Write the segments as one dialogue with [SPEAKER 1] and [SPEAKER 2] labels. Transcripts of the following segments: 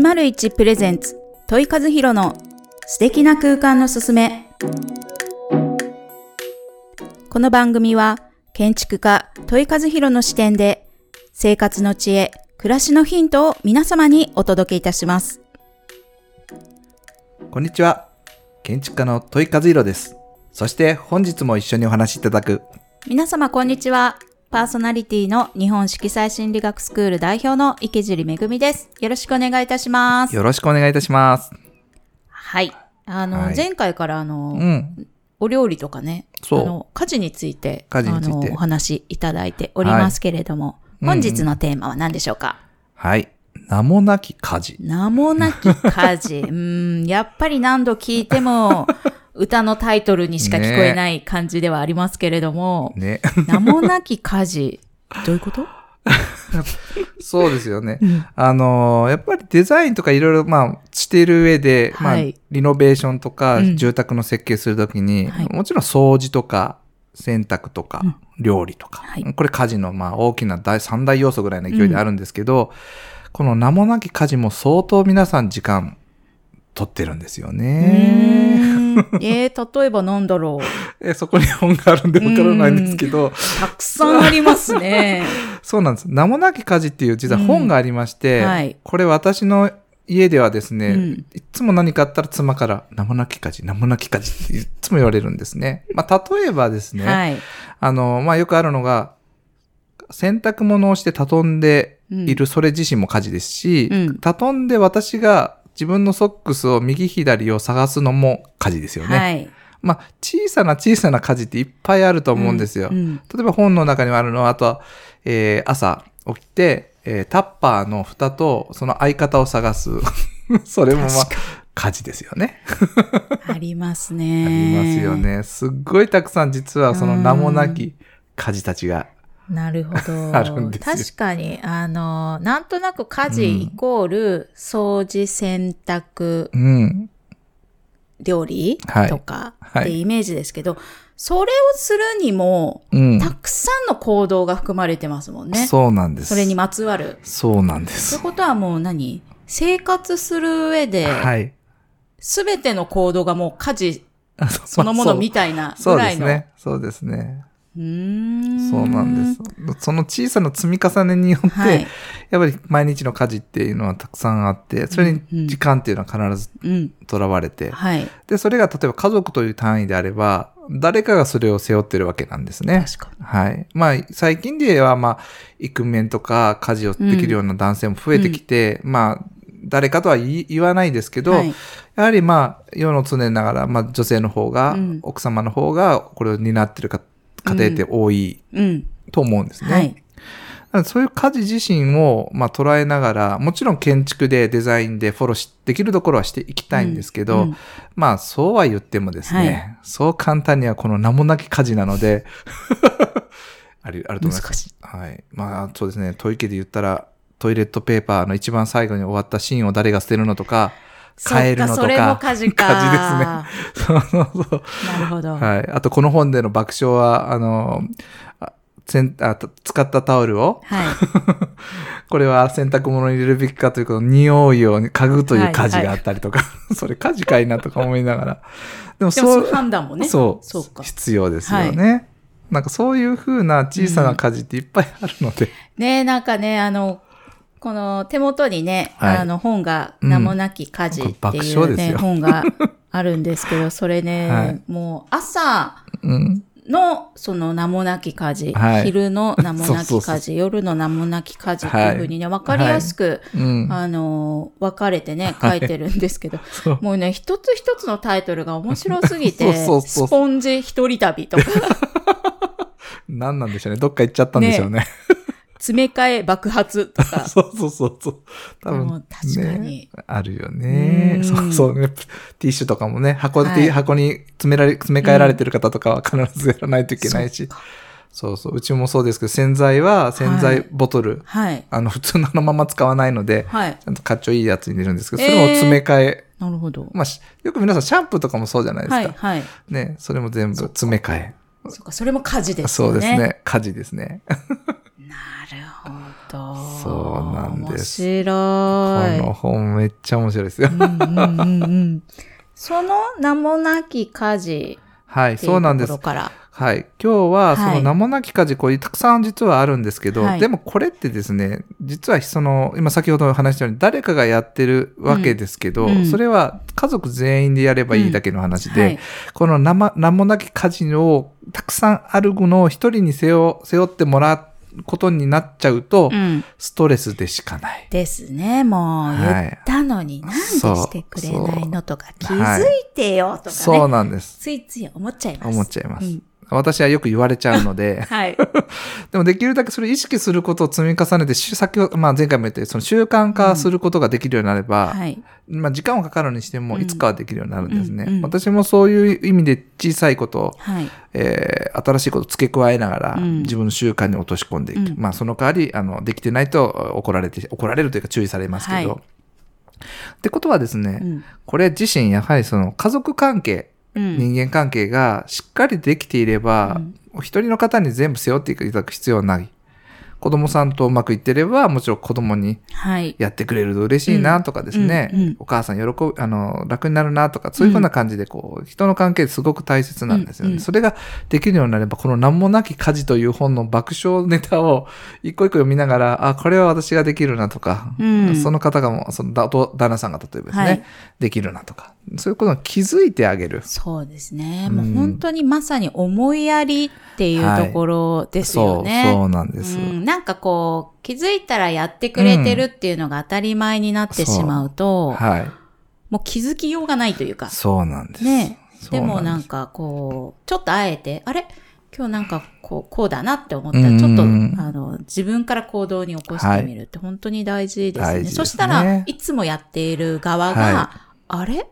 [SPEAKER 1] 101プレゼンツ問い和弘の素敵な空間のすすめこの番組は建築家問い和弘の視点で生活の知恵暮らしのヒントを皆様にお届けいたします
[SPEAKER 2] こんにちは。建築家の問い和弘です。そして本日も一緒にお話しいただく、
[SPEAKER 1] 皆様こんにちはパーソナリティの日本色彩心理学スクール代表の池尻めぐみですよろしくお願いいたします
[SPEAKER 2] よろしくお願いいたします。
[SPEAKER 1] はいあの、
[SPEAKER 2] はい
[SPEAKER 1] 前回からあの、
[SPEAKER 2] うん。
[SPEAKER 1] お料理とかね、
[SPEAKER 2] そう
[SPEAKER 1] あの家事について
[SPEAKER 2] 家事について
[SPEAKER 1] あのお話しいただいておりますけれども、
[SPEAKER 2] い
[SPEAKER 1] 本日のテーマは何でしょうか、
[SPEAKER 2] はい。名もなき家事。
[SPEAKER 1] 名もなき家事。うーん、やっぱり何度聞いても、歌のタイトルにしか聞こえない感じではありますけれども、
[SPEAKER 2] ね。
[SPEAKER 1] 名もなき家事。どういうこと？
[SPEAKER 2] そうですよね。
[SPEAKER 1] うん。
[SPEAKER 2] あのーやっぱりデザインとかいろいろ、まあ、している上で、
[SPEAKER 1] はい。
[SPEAKER 2] まあ、リノベーションとか、
[SPEAKER 1] うん。
[SPEAKER 2] 住宅の設計するときに、
[SPEAKER 1] はい。
[SPEAKER 2] もちろん掃除とか、洗濯とか、
[SPEAKER 1] うん。
[SPEAKER 2] 料理とか、
[SPEAKER 1] はい。
[SPEAKER 2] これ家事の、まあ、大きな大三大要素ぐらいの勢いであるんですけど、この名もなき家事も相当皆さん時間取ってるんですよ
[SPEAKER 1] う
[SPEAKER 2] ね。
[SPEAKER 1] えー、例えばなんだろう。
[SPEAKER 2] えそこに本があるんでわからないんですけど、
[SPEAKER 1] たくさんありますね。
[SPEAKER 2] そうなんです。名もなき家事っていう実は本がありまして、
[SPEAKER 1] うんはい
[SPEAKER 2] これ私の家ではですね、
[SPEAKER 1] うん
[SPEAKER 2] いつも何かあったら妻から名もなき家事、名もなき家事っていつも言われるんですね。まあ、例えばですね、
[SPEAKER 1] はい。
[SPEAKER 2] あの、まあ、よくあるのが、洗濯物をして畳んでいるそれ自身も家事ですし、
[SPEAKER 1] うん
[SPEAKER 2] 畳んで私が自分のソックスを右左を探すのも家事ですよね。
[SPEAKER 1] はい。
[SPEAKER 2] まあ、小さな小さな家事っていっぱいあると思うんですよ。
[SPEAKER 1] うん
[SPEAKER 2] 例えば本の中にもあるのは、あとは、えー朝起きて、えータッパーの蓋とその相方を探す。それもまあ
[SPEAKER 1] 確、
[SPEAKER 2] 家事ですよね。
[SPEAKER 1] あります
[SPEAKER 2] あ
[SPEAKER 1] ね。
[SPEAKER 2] りますよ。ね。すっごいたくさん実はその名もなき家事たちが。
[SPEAKER 1] なるほど。確かに、あの、なんとなく家事イコール、掃除、洗濯、
[SPEAKER 2] うん。
[SPEAKER 1] 料理
[SPEAKER 2] はい
[SPEAKER 1] とか
[SPEAKER 2] はい
[SPEAKER 1] ってイメージですけど、それをするにも、
[SPEAKER 2] うん。
[SPEAKER 1] たくさんの行動が含まれてますもんね。
[SPEAKER 2] そうなんです。
[SPEAKER 1] それにまつわる。
[SPEAKER 2] そうなんで
[SPEAKER 1] という
[SPEAKER 2] す。
[SPEAKER 1] ことはもう何？生活する上で、
[SPEAKER 2] はい。
[SPEAKER 1] すべての行動がもう家事
[SPEAKER 2] あ
[SPEAKER 1] そのものみ
[SPEAKER 2] た
[SPEAKER 1] たいな
[SPEAKER 2] そう
[SPEAKER 1] ぐらいの。
[SPEAKER 2] ですね。そうですね。
[SPEAKER 1] うーん
[SPEAKER 2] そうなんです。その小さな積み重ねによって、
[SPEAKER 1] はい。
[SPEAKER 2] やっぱり毎日の家事っていうのはたくさんあって、それに時間っていうのは必ず
[SPEAKER 1] うん。
[SPEAKER 2] とらわれて、
[SPEAKER 1] はい。
[SPEAKER 2] で、それが例えば家族という単位であれば、誰かがそれを背負ってるわけなんですね。
[SPEAKER 1] 確かに。
[SPEAKER 2] はい。まあ、最近では、まあ、イクメンとか家事をできるような男性も増えてきて、まあ、誰かとは言わないですけど、
[SPEAKER 1] はい
[SPEAKER 2] やはりまあ、世の常ながら、まあ、女性の方が、
[SPEAKER 1] うん
[SPEAKER 2] 奥様の方が、これを担ってるか家庭って多い
[SPEAKER 1] うん。
[SPEAKER 2] と思うんですね。そういう家事自身を、まあ、捉えながら、もちろん建築でデザインでフォローしできるところはしていきたいんですけど、
[SPEAKER 1] うんうん
[SPEAKER 2] まあ、そうは言ってもですね、
[SPEAKER 1] はい
[SPEAKER 2] そう簡単にはこの名もなき家事なので、ある、あると思います。
[SPEAKER 1] 難しい。
[SPEAKER 2] はい。まあ、そうですね、トイケで言ったら、トイレットペーパーの一番最後に終わった芯を誰が捨てるのとか、変えるのとか。
[SPEAKER 1] そっかそれも家事か。
[SPEAKER 2] 家事ですね。そうそうそう。
[SPEAKER 1] なるほど。
[SPEAKER 2] はい。あと、この本での爆笑は、あの、あせんあた使ったタオルを、
[SPEAKER 1] はい。
[SPEAKER 2] これは洗濯物に入れるべきかということ、匂いを嗅ぐという家事があったりとか、それ家事かいなとか思いながら。でも
[SPEAKER 1] その判断もね。
[SPEAKER 2] そう
[SPEAKER 1] そうか。
[SPEAKER 2] 必要ですよね。なんかそういう風な小さな家事っていっぱいあるので。
[SPEAKER 1] ねえ、なんかね、あの、この手元にね、
[SPEAKER 2] はい。
[SPEAKER 1] あの本が、名もなき家事っていうね、
[SPEAKER 2] 笑ですよ。
[SPEAKER 1] 本があるんですけど、それね、
[SPEAKER 2] はい。
[SPEAKER 1] もう朝
[SPEAKER 2] うん。
[SPEAKER 1] のその名もなき家事、
[SPEAKER 2] はい。
[SPEAKER 1] 昼の名もなき家事、夜の名もなき家事っていうふうにね、わかりやすく、
[SPEAKER 2] うん。
[SPEAKER 1] あの、分かれてね、書いてるんですけど、もうね、一つ一つのタイトルが面白すぎて、
[SPEAKER 2] そうそうそう。
[SPEAKER 1] スポンジ一人旅とか、
[SPEAKER 2] 何なんでしょうね。どっか行っちゃったんでしょうね。
[SPEAKER 1] 詰め替え爆発とか、
[SPEAKER 2] そうそうそうそう。多分、
[SPEAKER 1] もう確かに
[SPEAKER 2] ね。あるよね。
[SPEAKER 1] うん
[SPEAKER 2] そうそうね。ティッシュとかもね、箱で、
[SPEAKER 1] はい
[SPEAKER 2] 箱に詰められ、詰め替えられてる方とかは必ずやらないといけないし。
[SPEAKER 1] そっか
[SPEAKER 2] そうそう。うちもそうですけど、洗剤は洗剤ボトル、
[SPEAKER 1] はい。
[SPEAKER 2] あの、普通のまま使わないので、
[SPEAKER 1] はい。
[SPEAKER 2] ちゃんとかっちょいいやつに入れるんですけど、それも詰め替え。
[SPEAKER 1] なるほど。
[SPEAKER 2] まあ、しよく皆さんシャンプーとかもそうじゃないですか。
[SPEAKER 1] はい、はい。
[SPEAKER 2] ね、それも全部詰め替え。
[SPEAKER 1] そうか、それも家事ですよね。
[SPEAKER 2] そうです。ね。家事ですね。
[SPEAKER 1] なるほど。
[SPEAKER 2] そうなんです
[SPEAKER 1] 面白い。
[SPEAKER 2] この本めっちゃ面白いですよ。
[SPEAKER 1] うんうんうんうんその名もなき家事
[SPEAKER 2] はい、そうなんです。はい。今日は、そ
[SPEAKER 1] はい
[SPEAKER 2] の名もなき家事、こういうたくさん実はあるんですけど、
[SPEAKER 1] はい
[SPEAKER 2] でもこれってですね、実はその、今先ほど話したように、誰かがやってるわけですけど、
[SPEAKER 1] うんうん
[SPEAKER 2] それは家族全員でやればいいだけの話で、
[SPEAKER 1] はい
[SPEAKER 2] この名もなき家事をたくさんあるものを一人に背負背負ってもらうことになっちゃうと、
[SPEAKER 1] うん。
[SPEAKER 2] ストレスでしかない。
[SPEAKER 1] ですね。もう言
[SPEAKER 2] はい
[SPEAKER 1] ったのになんでしてくれないのとか気づいてよとか
[SPEAKER 2] そう
[SPEAKER 1] ね。
[SPEAKER 2] なんです。
[SPEAKER 1] ついつい思っちゃいます。
[SPEAKER 2] 思っちゃいます。
[SPEAKER 1] うん
[SPEAKER 2] 私はよく言われちゃうので、
[SPEAKER 1] はい。
[SPEAKER 2] でもできるだけそれ意識することを積み重ねて、し先ほど、まあ前回も言ったようにその習慣化することができるようになれば、
[SPEAKER 1] はい。
[SPEAKER 2] まあ時間はかかるにしても、
[SPEAKER 1] うん
[SPEAKER 2] いつかはできるようになるんですね。
[SPEAKER 1] うんうん
[SPEAKER 2] 私もそういう意味で小さいことを、
[SPEAKER 1] はい。
[SPEAKER 2] えー新しいことを付け加えながら、
[SPEAKER 1] うん
[SPEAKER 2] 自分の習慣に落とし込んでいく。
[SPEAKER 1] うん
[SPEAKER 2] まあその代わり、あの、できてないと怒られて、怒られるというか注意されますけど。
[SPEAKER 1] はい
[SPEAKER 2] ってことはですね、
[SPEAKER 1] うん。
[SPEAKER 2] これ自身やはりその家族関係、
[SPEAKER 1] うん。
[SPEAKER 2] 人間関係がしっかりできていれば、
[SPEAKER 1] うん
[SPEAKER 2] お一人の方に全部背負っていただく必要はない。子供さんとうまくいってれば、もちろん子供に
[SPEAKER 1] はい。
[SPEAKER 2] やってくれると嬉しいなとかですね、
[SPEAKER 1] うんうんうん
[SPEAKER 2] お母さん喜ぶ、あの、楽になるなとか、そういうふうな感じで、こう、人の関係すごく大切なんですよね。
[SPEAKER 1] うんうん
[SPEAKER 2] それができるようになれば、この名もなき家事という本の爆笑ネタを一個一個読みながら、あ、これは私ができるなとか、
[SPEAKER 1] うん
[SPEAKER 2] その方がも、その旦那さんが例えばですね、
[SPEAKER 1] はい
[SPEAKER 2] できるなとか、そういうことに気づいてあげる。
[SPEAKER 1] そうですね。
[SPEAKER 2] うん
[SPEAKER 1] もう本当にまさに思いやりっていうところですよね。
[SPEAKER 2] そう、そうなんです。
[SPEAKER 1] うんなんかこう、気づいたらやってくれてるっていうのが当たり前になってしまうと、
[SPEAKER 2] はい。
[SPEAKER 1] もう気づきようがないというか。
[SPEAKER 2] そうなんです。
[SPEAKER 1] ね。
[SPEAKER 2] そう
[SPEAKER 1] でもなんかこう、ちょっとあえて、あれ？今日なんかこう、こうだなって思った。ら、
[SPEAKER 2] うん。
[SPEAKER 1] ちょっと、あの、自分から行動に起こしてみるって本当に大事ですね。
[SPEAKER 2] 大事ですね。
[SPEAKER 1] そしたら、いつもやっている側が、
[SPEAKER 2] は
[SPEAKER 1] あれ？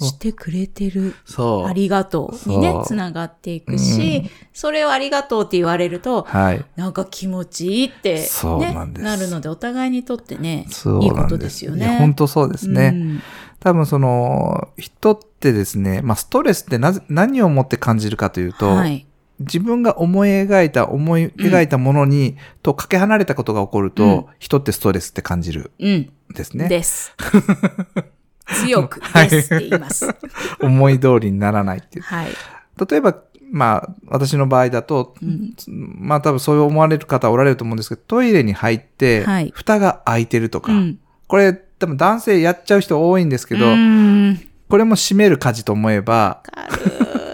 [SPEAKER 1] してくれてる。
[SPEAKER 2] そう。
[SPEAKER 1] ありがとうにねつながっていくし、それをありがとうって言われると、
[SPEAKER 2] はい。
[SPEAKER 1] なんか気持ちいいって、ね、
[SPEAKER 2] そうなんです
[SPEAKER 1] なるので、お互いにとってね、
[SPEAKER 2] そう
[SPEAKER 1] いいことですよね。
[SPEAKER 2] 本当そうですね。
[SPEAKER 1] うん
[SPEAKER 2] 多分その、人ってですね、まあストレスってなぜ、何をもって感じるかというと、
[SPEAKER 1] はい。
[SPEAKER 2] 自分が思い描いた、思い描いたものに、とかけ離れたことが起こると、
[SPEAKER 1] うん
[SPEAKER 2] 人ってストレスって感じる
[SPEAKER 1] うん。
[SPEAKER 2] んですね。
[SPEAKER 1] です。強くですって言います。
[SPEAKER 2] 思い通りにならないっていう。
[SPEAKER 1] はい。
[SPEAKER 2] 例えば、まあ、私の場合だと、
[SPEAKER 1] うん
[SPEAKER 2] まあ多分そう思われる方おられると思うんですけど、トイレに入って、
[SPEAKER 1] はい
[SPEAKER 2] 蓋が開いてるとか、
[SPEAKER 1] うん。
[SPEAKER 2] これ多分男性やっちゃう人多いんですけど、
[SPEAKER 1] うん
[SPEAKER 2] これも閉める家事と思えば。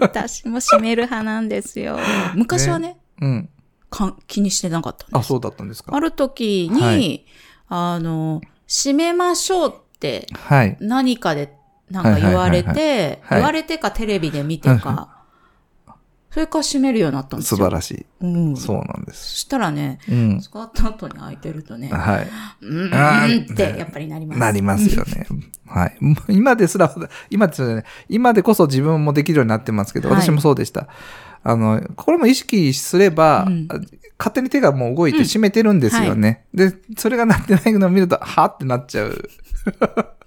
[SPEAKER 1] 私も閉める派なんですよ。昔はね、
[SPEAKER 2] うん。
[SPEAKER 1] か気にしてなかったんです。
[SPEAKER 2] あ、そうだったんですか。
[SPEAKER 1] ある時に、
[SPEAKER 2] はい
[SPEAKER 1] あの、閉めましょうっ。何かでなんか言われ
[SPEAKER 2] はいはいはい
[SPEAKER 1] て、
[SPEAKER 2] はい
[SPEAKER 1] 言われてかテレビで見てか、それから閉めるようになったんですよ。
[SPEAKER 2] 素晴らしい。
[SPEAKER 1] うん。
[SPEAKER 2] そうなんです。
[SPEAKER 1] そしたらね、
[SPEAKER 2] うん。
[SPEAKER 1] 使った後に開いてるとね、
[SPEAKER 2] はい。
[SPEAKER 1] うん、ってやっぱりなります。
[SPEAKER 2] なりますよね。はい。今ですら、今ですよね。今でこそ自分もできるようになってますけど、
[SPEAKER 1] はい
[SPEAKER 2] 私もそうでした。あの、これも意識すれば、
[SPEAKER 1] うん
[SPEAKER 2] 勝手に手がもう動いて閉めてるんですよね。で、それがなってないのを見ると、はってなっちゃう。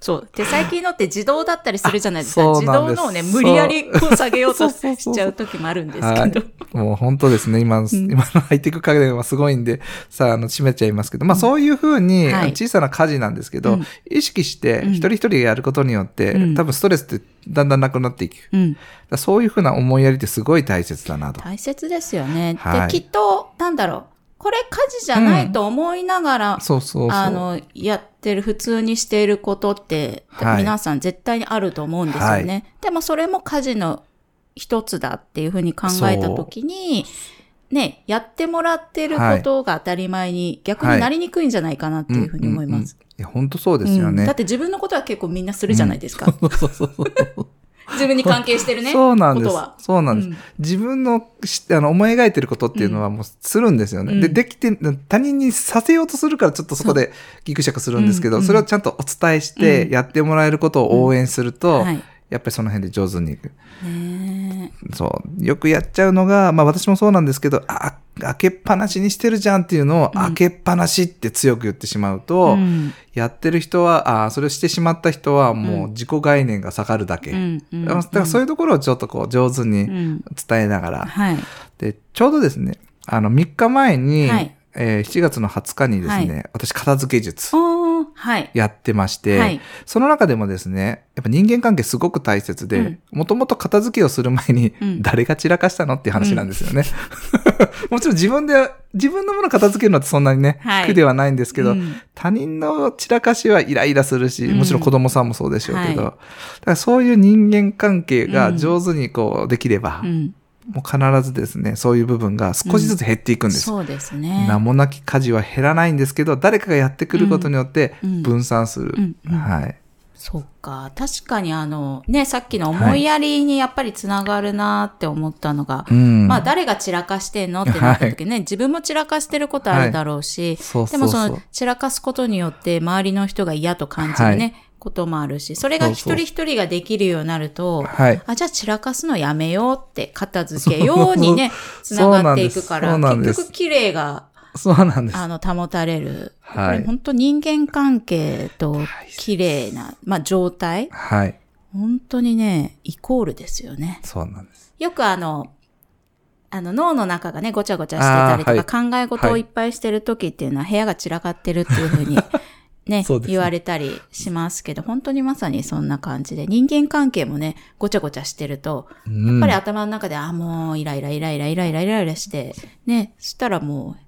[SPEAKER 1] そう。で、最近のって自動だったりするじゃないですか。
[SPEAKER 2] あそ
[SPEAKER 1] 自動のをね、無理やりこう下げようとしちゃう時もあるんです
[SPEAKER 2] はい
[SPEAKER 1] けど。。
[SPEAKER 2] もう本当ですね。今の、今のハイテク家電はすごいんで、さあ、あの、閉めちゃいますけど、まあそういうふうに、
[SPEAKER 1] はい
[SPEAKER 2] 小さな家事なんですけど、
[SPEAKER 1] うん
[SPEAKER 2] 意識して、
[SPEAKER 1] うん
[SPEAKER 2] 一人一人がやることによって、
[SPEAKER 1] うん
[SPEAKER 2] 多分ストレスってだんだんなくなっていく。
[SPEAKER 1] うん。
[SPEAKER 2] らそういうふうな思いやりってすごい大切だなと。
[SPEAKER 1] 大切ですよね。
[SPEAKER 2] はい
[SPEAKER 1] で、きっと、なんだろう。これ家事じゃないと思いながら、
[SPEAKER 2] そうそうそう。
[SPEAKER 1] あの、やってる、普通にしていることって、
[SPEAKER 2] はい
[SPEAKER 1] 皆さん絶対にあると思うんですよね。でもそれも家事の一つだっていうふうに考えたときに、ね、やってもらってることが当たり前に、逆になりにくいんじゃないかなっていうふうに思います。
[SPEAKER 2] うんうんうんいや、本当そうですよね。
[SPEAKER 1] うんだって自分のことは結構みんなするじゃないですか。
[SPEAKER 2] そうそうそう。
[SPEAKER 1] 自分に関係してるね。
[SPEAKER 2] そうなんです。そうなんです。
[SPEAKER 1] うん
[SPEAKER 2] 自分のしあの思い描いてることっていうのはもうするんですよね。
[SPEAKER 1] うん
[SPEAKER 2] で、できて、他人にさせようとするからちょっっとそこでギクシャクするんですけど、それをちゃんとお伝えして
[SPEAKER 1] うん
[SPEAKER 2] やってもらえることを応援すると、
[SPEAKER 1] はい。
[SPEAKER 2] やっぱりその辺で上手にそう。よくやっちゃうのが、まあ私もそうなんですけど、あ、開けっぱなしにしてるじゃんっていうのを、
[SPEAKER 1] うん
[SPEAKER 2] 開けっぱなしって強く言ってしまうと、
[SPEAKER 1] うん
[SPEAKER 2] やってる人は、あそれをしてしまった人はもう自己概念が下がるだけ。
[SPEAKER 1] うんうん
[SPEAKER 2] だからそういうところをちょっとこう上手に
[SPEAKER 1] うん
[SPEAKER 2] 伝えながら。
[SPEAKER 1] はい。
[SPEAKER 2] で、ちょうどですね、あの3日前に、
[SPEAKER 1] はい
[SPEAKER 2] えー7月の20日にですね、私片付け術。やってまして、
[SPEAKER 1] はい。
[SPEAKER 2] その中でもですね、やっぱ人間関係すごく大切
[SPEAKER 1] うん
[SPEAKER 2] で、もともと片付けをする前に
[SPEAKER 1] うん、
[SPEAKER 2] 誰が散らかしたのっていう話なんですよね。もちろん自分で、自分のもの片付けるのってそんなにね、
[SPEAKER 1] はい
[SPEAKER 2] 苦ではないんですけど、
[SPEAKER 1] うん
[SPEAKER 2] 他人の散らかしはイライラするし、
[SPEAKER 1] うん
[SPEAKER 2] もちろん子供さんもそうでしょうけど、
[SPEAKER 1] はい
[SPEAKER 2] だからそういう人間関係が上手にこうできれば、
[SPEAKER 1] うん。
[SPEAKER 2] もう必ずですね、そういう部分が少しずつ減っていくんです。
[SPEAKER 1] そうですね。
[SPEAKER 2] 名もなき家事は減らないんですけど、誰かがやってくることによって
[SPEAKER 1] うん
[SPEAKER 2] 分散する。
[SPEAKER 1] うんうん
[SPEAKER 2] はい。
[SPEAKER 1] そっか。確かにあの、ね、さっきの思いやりにやっぱりつながるなって思ったのが、
[SPEAKER 2] うん。
[SPEAKER 1] まあ誰が散らかしてんのってなった時ね、自分も散らかしてることあるだろうし、
[SPEAKER 2] そうそうそう
[SPEAKER 1] でもその散らかすことによって周りの人が嫌と感じるね、こともあるし、それが一人一人ができるようになると、
[SPEAKER 2] はい。
[SPEAKER 1] あ、じゃあ散らかすのやめようって片付けようにね、つながっていくから、結局綺麗が、
[SPEAKER 2] そうなんです。
[SPEAKER 1] あの、保たれる。
[SPEAKER 2] はい
[SPEAKER 1] 本当人間関係と綺麗な、まあ状態
[SPEAKER 2] はい。
[SPEAKER 1] 本当にね、イコールですよね。
[SPEAKER 2] そうなんです。
[SPEAKER 1] よくあの、あの脳の中がね、ごちゃごちゃしてたりとか、
[SPEAKER 2] あ
[SPEAKER 1] 考え事をいっぱいしてる時っていうのは部屋が散らかってるっていうふうにね
[SPEAKER 2] ね
[SPEAKER 1] 言われたりしますけど、本当にまさにそんな感じで、人間関係もね、ごちゃごちゃしてると、
[SPEAKER 2] や
[SPEAKER 1] やっぱり頭の中で、あ、もう、イライライライライライライライラして、ね、そしたらもう、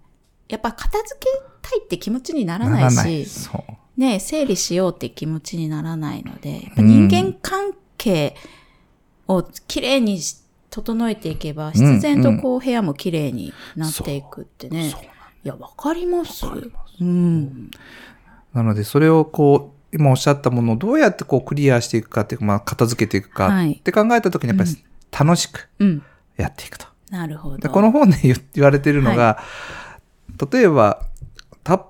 [SPEAKER 1] やっぱ片付けたいって気持ちにならないし、
[SPEAKER 2] そう。
[SPEAKER 1] ね、整理しようって気持ちにならないので、人間関係をきれいにし整えていけば、必然とこう部屋もきれいになっていくってね。
[SPEAKER 2] そう
[SPEAKER 1] いや、わかります。
[SPEAKER 2] わかります
[SPEAKER 1] うん。
[SPEAKER 2] なので、それをこう、今おっしゃったものをどうやってこうクリアしていくかっていうか、まあ、片付けていくか
[SPEAKER 1] はい
[SPEAKER 2] って考えたときに、やっぱり楽しく
[SPEAKER 1] うん。
[SPEAKER 2] やっていくと。
[SPEAKER 1] なるほど。
[SPEAKER 2] でこの本で言言われてるのが、例えば、た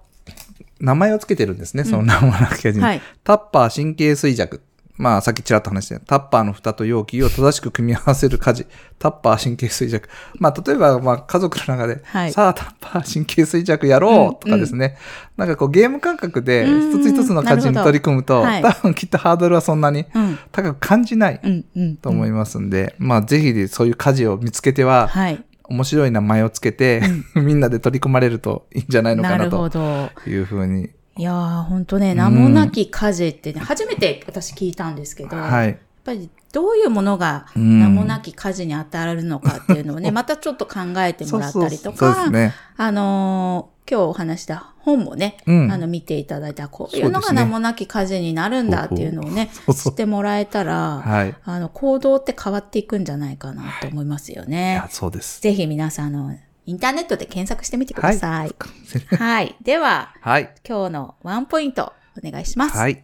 [SPEAKER 2] 名前をつけてるんですね、その名もなき家事に。
[SPEAKER 1] はい。
[SPEAKER 2] タッパー神経衰弱。まあ、さっきちらっと話したタッパーの蓋と容器を正しく組み合わせる家事。タッパー神経衰弱。まあ、例えば、まあ、家族の中で、
[SPEAKER 1] はい
[SPEAKER 2] さあ、タッパー神経衰弱やろうとかですね。なんかこう、ゲーム感覚で、
[SPEAKER 1] うん
[SPEAKER 2] 一つ一つの家事に取り組むと、多分きっとハードルはそんなに
[SPEAKER 1] うん。
[SPEAKER 2] 高く感じない
[SPEAKER 1] うん。うん。
[SPEAKER 2] と思いますんで、まあ、ぜひそういう家事を見つけては、
[SPEAKER 1] はい。
[SPEAKER 2] 面白い名前をつけて、みんなで取り組まれるといいんじゃないのかな
[SPEAKER 1] なるほ
[SPEAKER 2] と
[SPEAKER 1] ど。
[SPEAKER 2] いうふうに。
[SPEAKER 1] いやー、ほんとね、名もなき家事ってね、初めて私聞いたんですけど、やっ
[SPEAKER 2] はい。
[SPEAKER 1] ぱりどういうものが
[SPEAKER 2] うん
[SPEAKER 1] 名もなき家事に当たるのかっていうのをね、またちょっと考えてもらったりと
[SPEAKER 2] そうそうそうね。
[SPEAKER 1] あのー今日お話した本もね、
[SPEAKER 2] うん
[SPEAKER 1] あの見ていただいた、こういうのが名もなき家事になるんだっていうのをね、
[SPEAKER 2] そうそう
[SPEAKER 1] 知ってもらえたら、
[SPEAKER 2] はい。
[SPEAKER 1] あの、行動って変わっていくんじゃないかなと思いますよ
[SPEAKER 2] い
[SPEAKER 1] ね
[SPEAKER 2] や、。そうです。
[SPEAKER 1] ぜひ皆さん、あの、インターネットで検索してみてください。はい。では、
[SPEAKER 2] はい。
[SPEAKER 1] 今日のワンポイント、お願いします。
[SPEAKER 2] はい。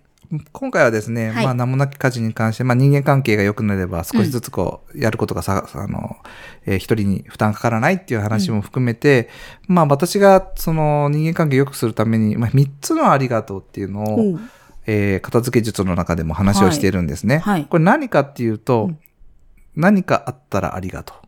[SPEAKER 2] 今回はですね、
[SPEAKER 1] はい
[SPEAKER 2] まあ名もなき家事に関して、まあ人間関係が良くなれば少しずつこう、やることがさ、あの、えー一人に負担かからないっていう話も含めて、まあ私がその人間関係を良くするために、まあ三つのありがとうっていうのを、
[SPEAKER 1] うん
[SPEAKER 2] えー片付け術の中でも話をしているんですね。
[SPEAKER 1] はいはい
[SPEAKER 2] これ何かっていうと、
[SPEAKER 1] うん
[SPEAKER 2] 何かあったらありがとう。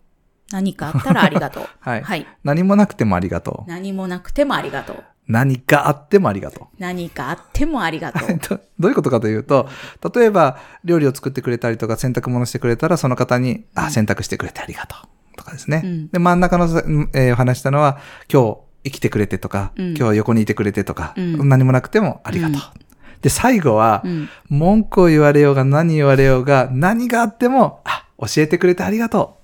[SPEAKER 1] 何かあったらありがとう。
[SPEAKER 2] はい
[SPEAKER 1] はい。
[SPEAKER 2] 何もなくてもありがとう。
[SPEAKER 1] 何もなくてもありがとう。
[SPEAKER 2] 何かあってもありがとう。
[SPEAKER 1] 何かあってもありがとう。
[SPEAKER 2] どどういうことかというと、例えば料理を作ってくれたりとか洗濯物してくれたらその方に、あ、洗濯してくれてありがとう。とかですね。
[SPEAKER 1] うん
[SPEAKER 2] で、真ん中の、えーお話したのは、今日生きてくれてとか、
[SPEAKER 1] うん
[SPEAKER 2] 今日横にいてくれてとか、
[SPEAKER 1] うん
[SPEAKER 2] 何もなくてもありがとう。
[SPEAKER 1] うん
[SPEAKER 2] で、最後は、
[SPEAKER 1] うん。
[SPEAKER 2] 文句を言われようが何言われようが、何があっても、あ、教えてくれてありがとう。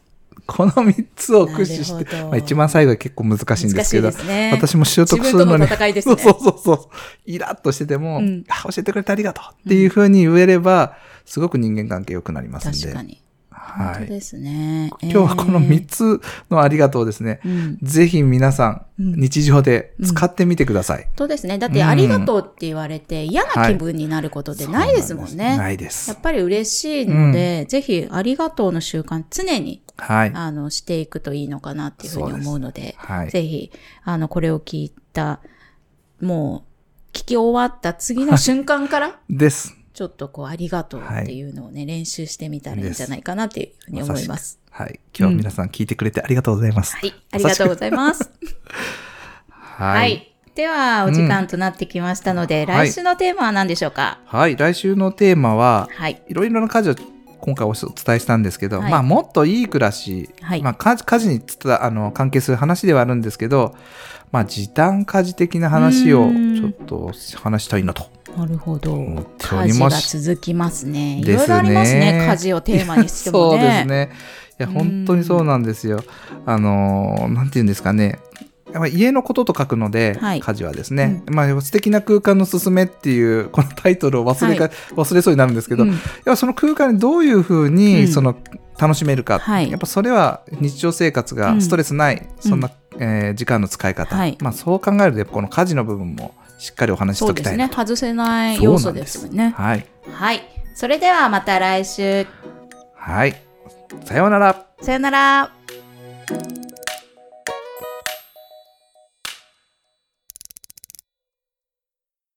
[SPEAKER 2] この三つを駆使して、まあ、一番最後は結構難しいんですけど、
[SPEAKER 1] ね。
[SPEAKER 2] 私も習得するのに、
[SPEAKER 1] の
[SPEAKER 2] そうそうそうそう、イラッとしてても、
[SPEAKER 1] うん。
[SPEAKER 2] あ、教えてくれてありがとうっていうふうに言えれば、すごく人間関係良くなりますんで。
[SPEAKER 1] 確かに。本
[SPEAKER 2] はい。
[SPEAKER 1] 当ですね。
[SPEAKER 2] 今日はこの三
[SPEAKER 1] つ。
[SPEAKER 2] つのありがとうをですね、
[SPEAKER 1] うん。
[SPEAKER 2] ぜひ皆さん、
[SPEAKER 1] うん
[SPEAKER 2] 日常で使ってみてください。
[SPEAKER 1] そうですね。だって、ありがとうって言われて嫌な気分になることってないですもん
[SPEAKER 2] そう
[SPEAKER 1] ね。
[SPEAKER 2] ないです
[SPEAKER 1] やっ。ぱり嬉しいので、ぜひ、ありがとうの習慣、常に、
[SPEAKER 2] はい。
[SPEAKER 1] あの、していくといいのかなっていうふうに思うので、
[SPEAKER 2] はい。
[SPEAKER 1] ぜひ、あの、これを聞いた、もう、聞き終わった次の瞬間から、
[SPEAKER 2] です。
[SPEAKER 1] ちょっとこう、ありがとうっていうのをね、練習してみたらいいんじゃないかなっていうふうに思います。
[SPEAKER 2] はい。今日は皆さん聞いてくれてありがとうございます。
[SPEAKER 1] はい。ありがとうございます。
[SPEAKER 2] は
[SPEAKER 1] はい。では、お時間となってきましたので、
[SPEAKER 2] はい
[SPEAKER 1] 来週のテーマは何でしょうか？
[SPEAKER 2] はい。来週のテーマは、
[SPEAKER 1] はい。
[SPEAKER 2] いろいろな家事を今回お伝えしたんですけど、
[SPEAKER 1] はい
[SPEAKER 2] まあ、もっといい暮らし、
[SPEAKER 1] はい
[SPEAKER 2] まあ、家事家事につたあの関係する話ではあるんですけど、まあ、時短家事的な話を
[SPEAKER 1] うん
[SPEAKER 2] ちょっと話したいなと。
[SPEAKER 1] なるほど。家事が続きますね。い
[SPEAKER 2] ですね。
[SPEAKER 1] ろいろありますね。家事をテーマにしてもね。
[SPEAKER 2] そうですね。いや、本当にそうなんですよ。あのー、なんて言うんですかね。やっぱ家のことと書くので、
[SPEAKER 1] はい。
[SPEAKER 2] 家事はですね、まあ、素敵な空間のすすめっていう、このタイトルを忘れか、
[SPEAKER 1] は
[SPEAKER 2] 忘れそうになるんですけど、
[SPEAKER 1] うん。
[SPEAKER 2] やっぱその空間にどういうふうに、
[SPEAKER 1] うん。
[SPEAKER 2] その、楽しめるか、
[SPEAKER 1] はい。
[SPEAKER 2] やっぱそれは日常生活がストレスない、そんな、えー時間の使い方、
[SPEAKER 1] はい。
[SPEAKER 2] まあ、そう考えると、やっぱこの家事の部分もしっかりお話ししておきたいなと。
[SPEAKER 1] 外せない要素ですよね
[SPEAKER 2] はい。
[SPEAKER 1] はいそれではまた来週
[SPEAKER 2] はい。さようなら。
[SPEAKER 1] さよなら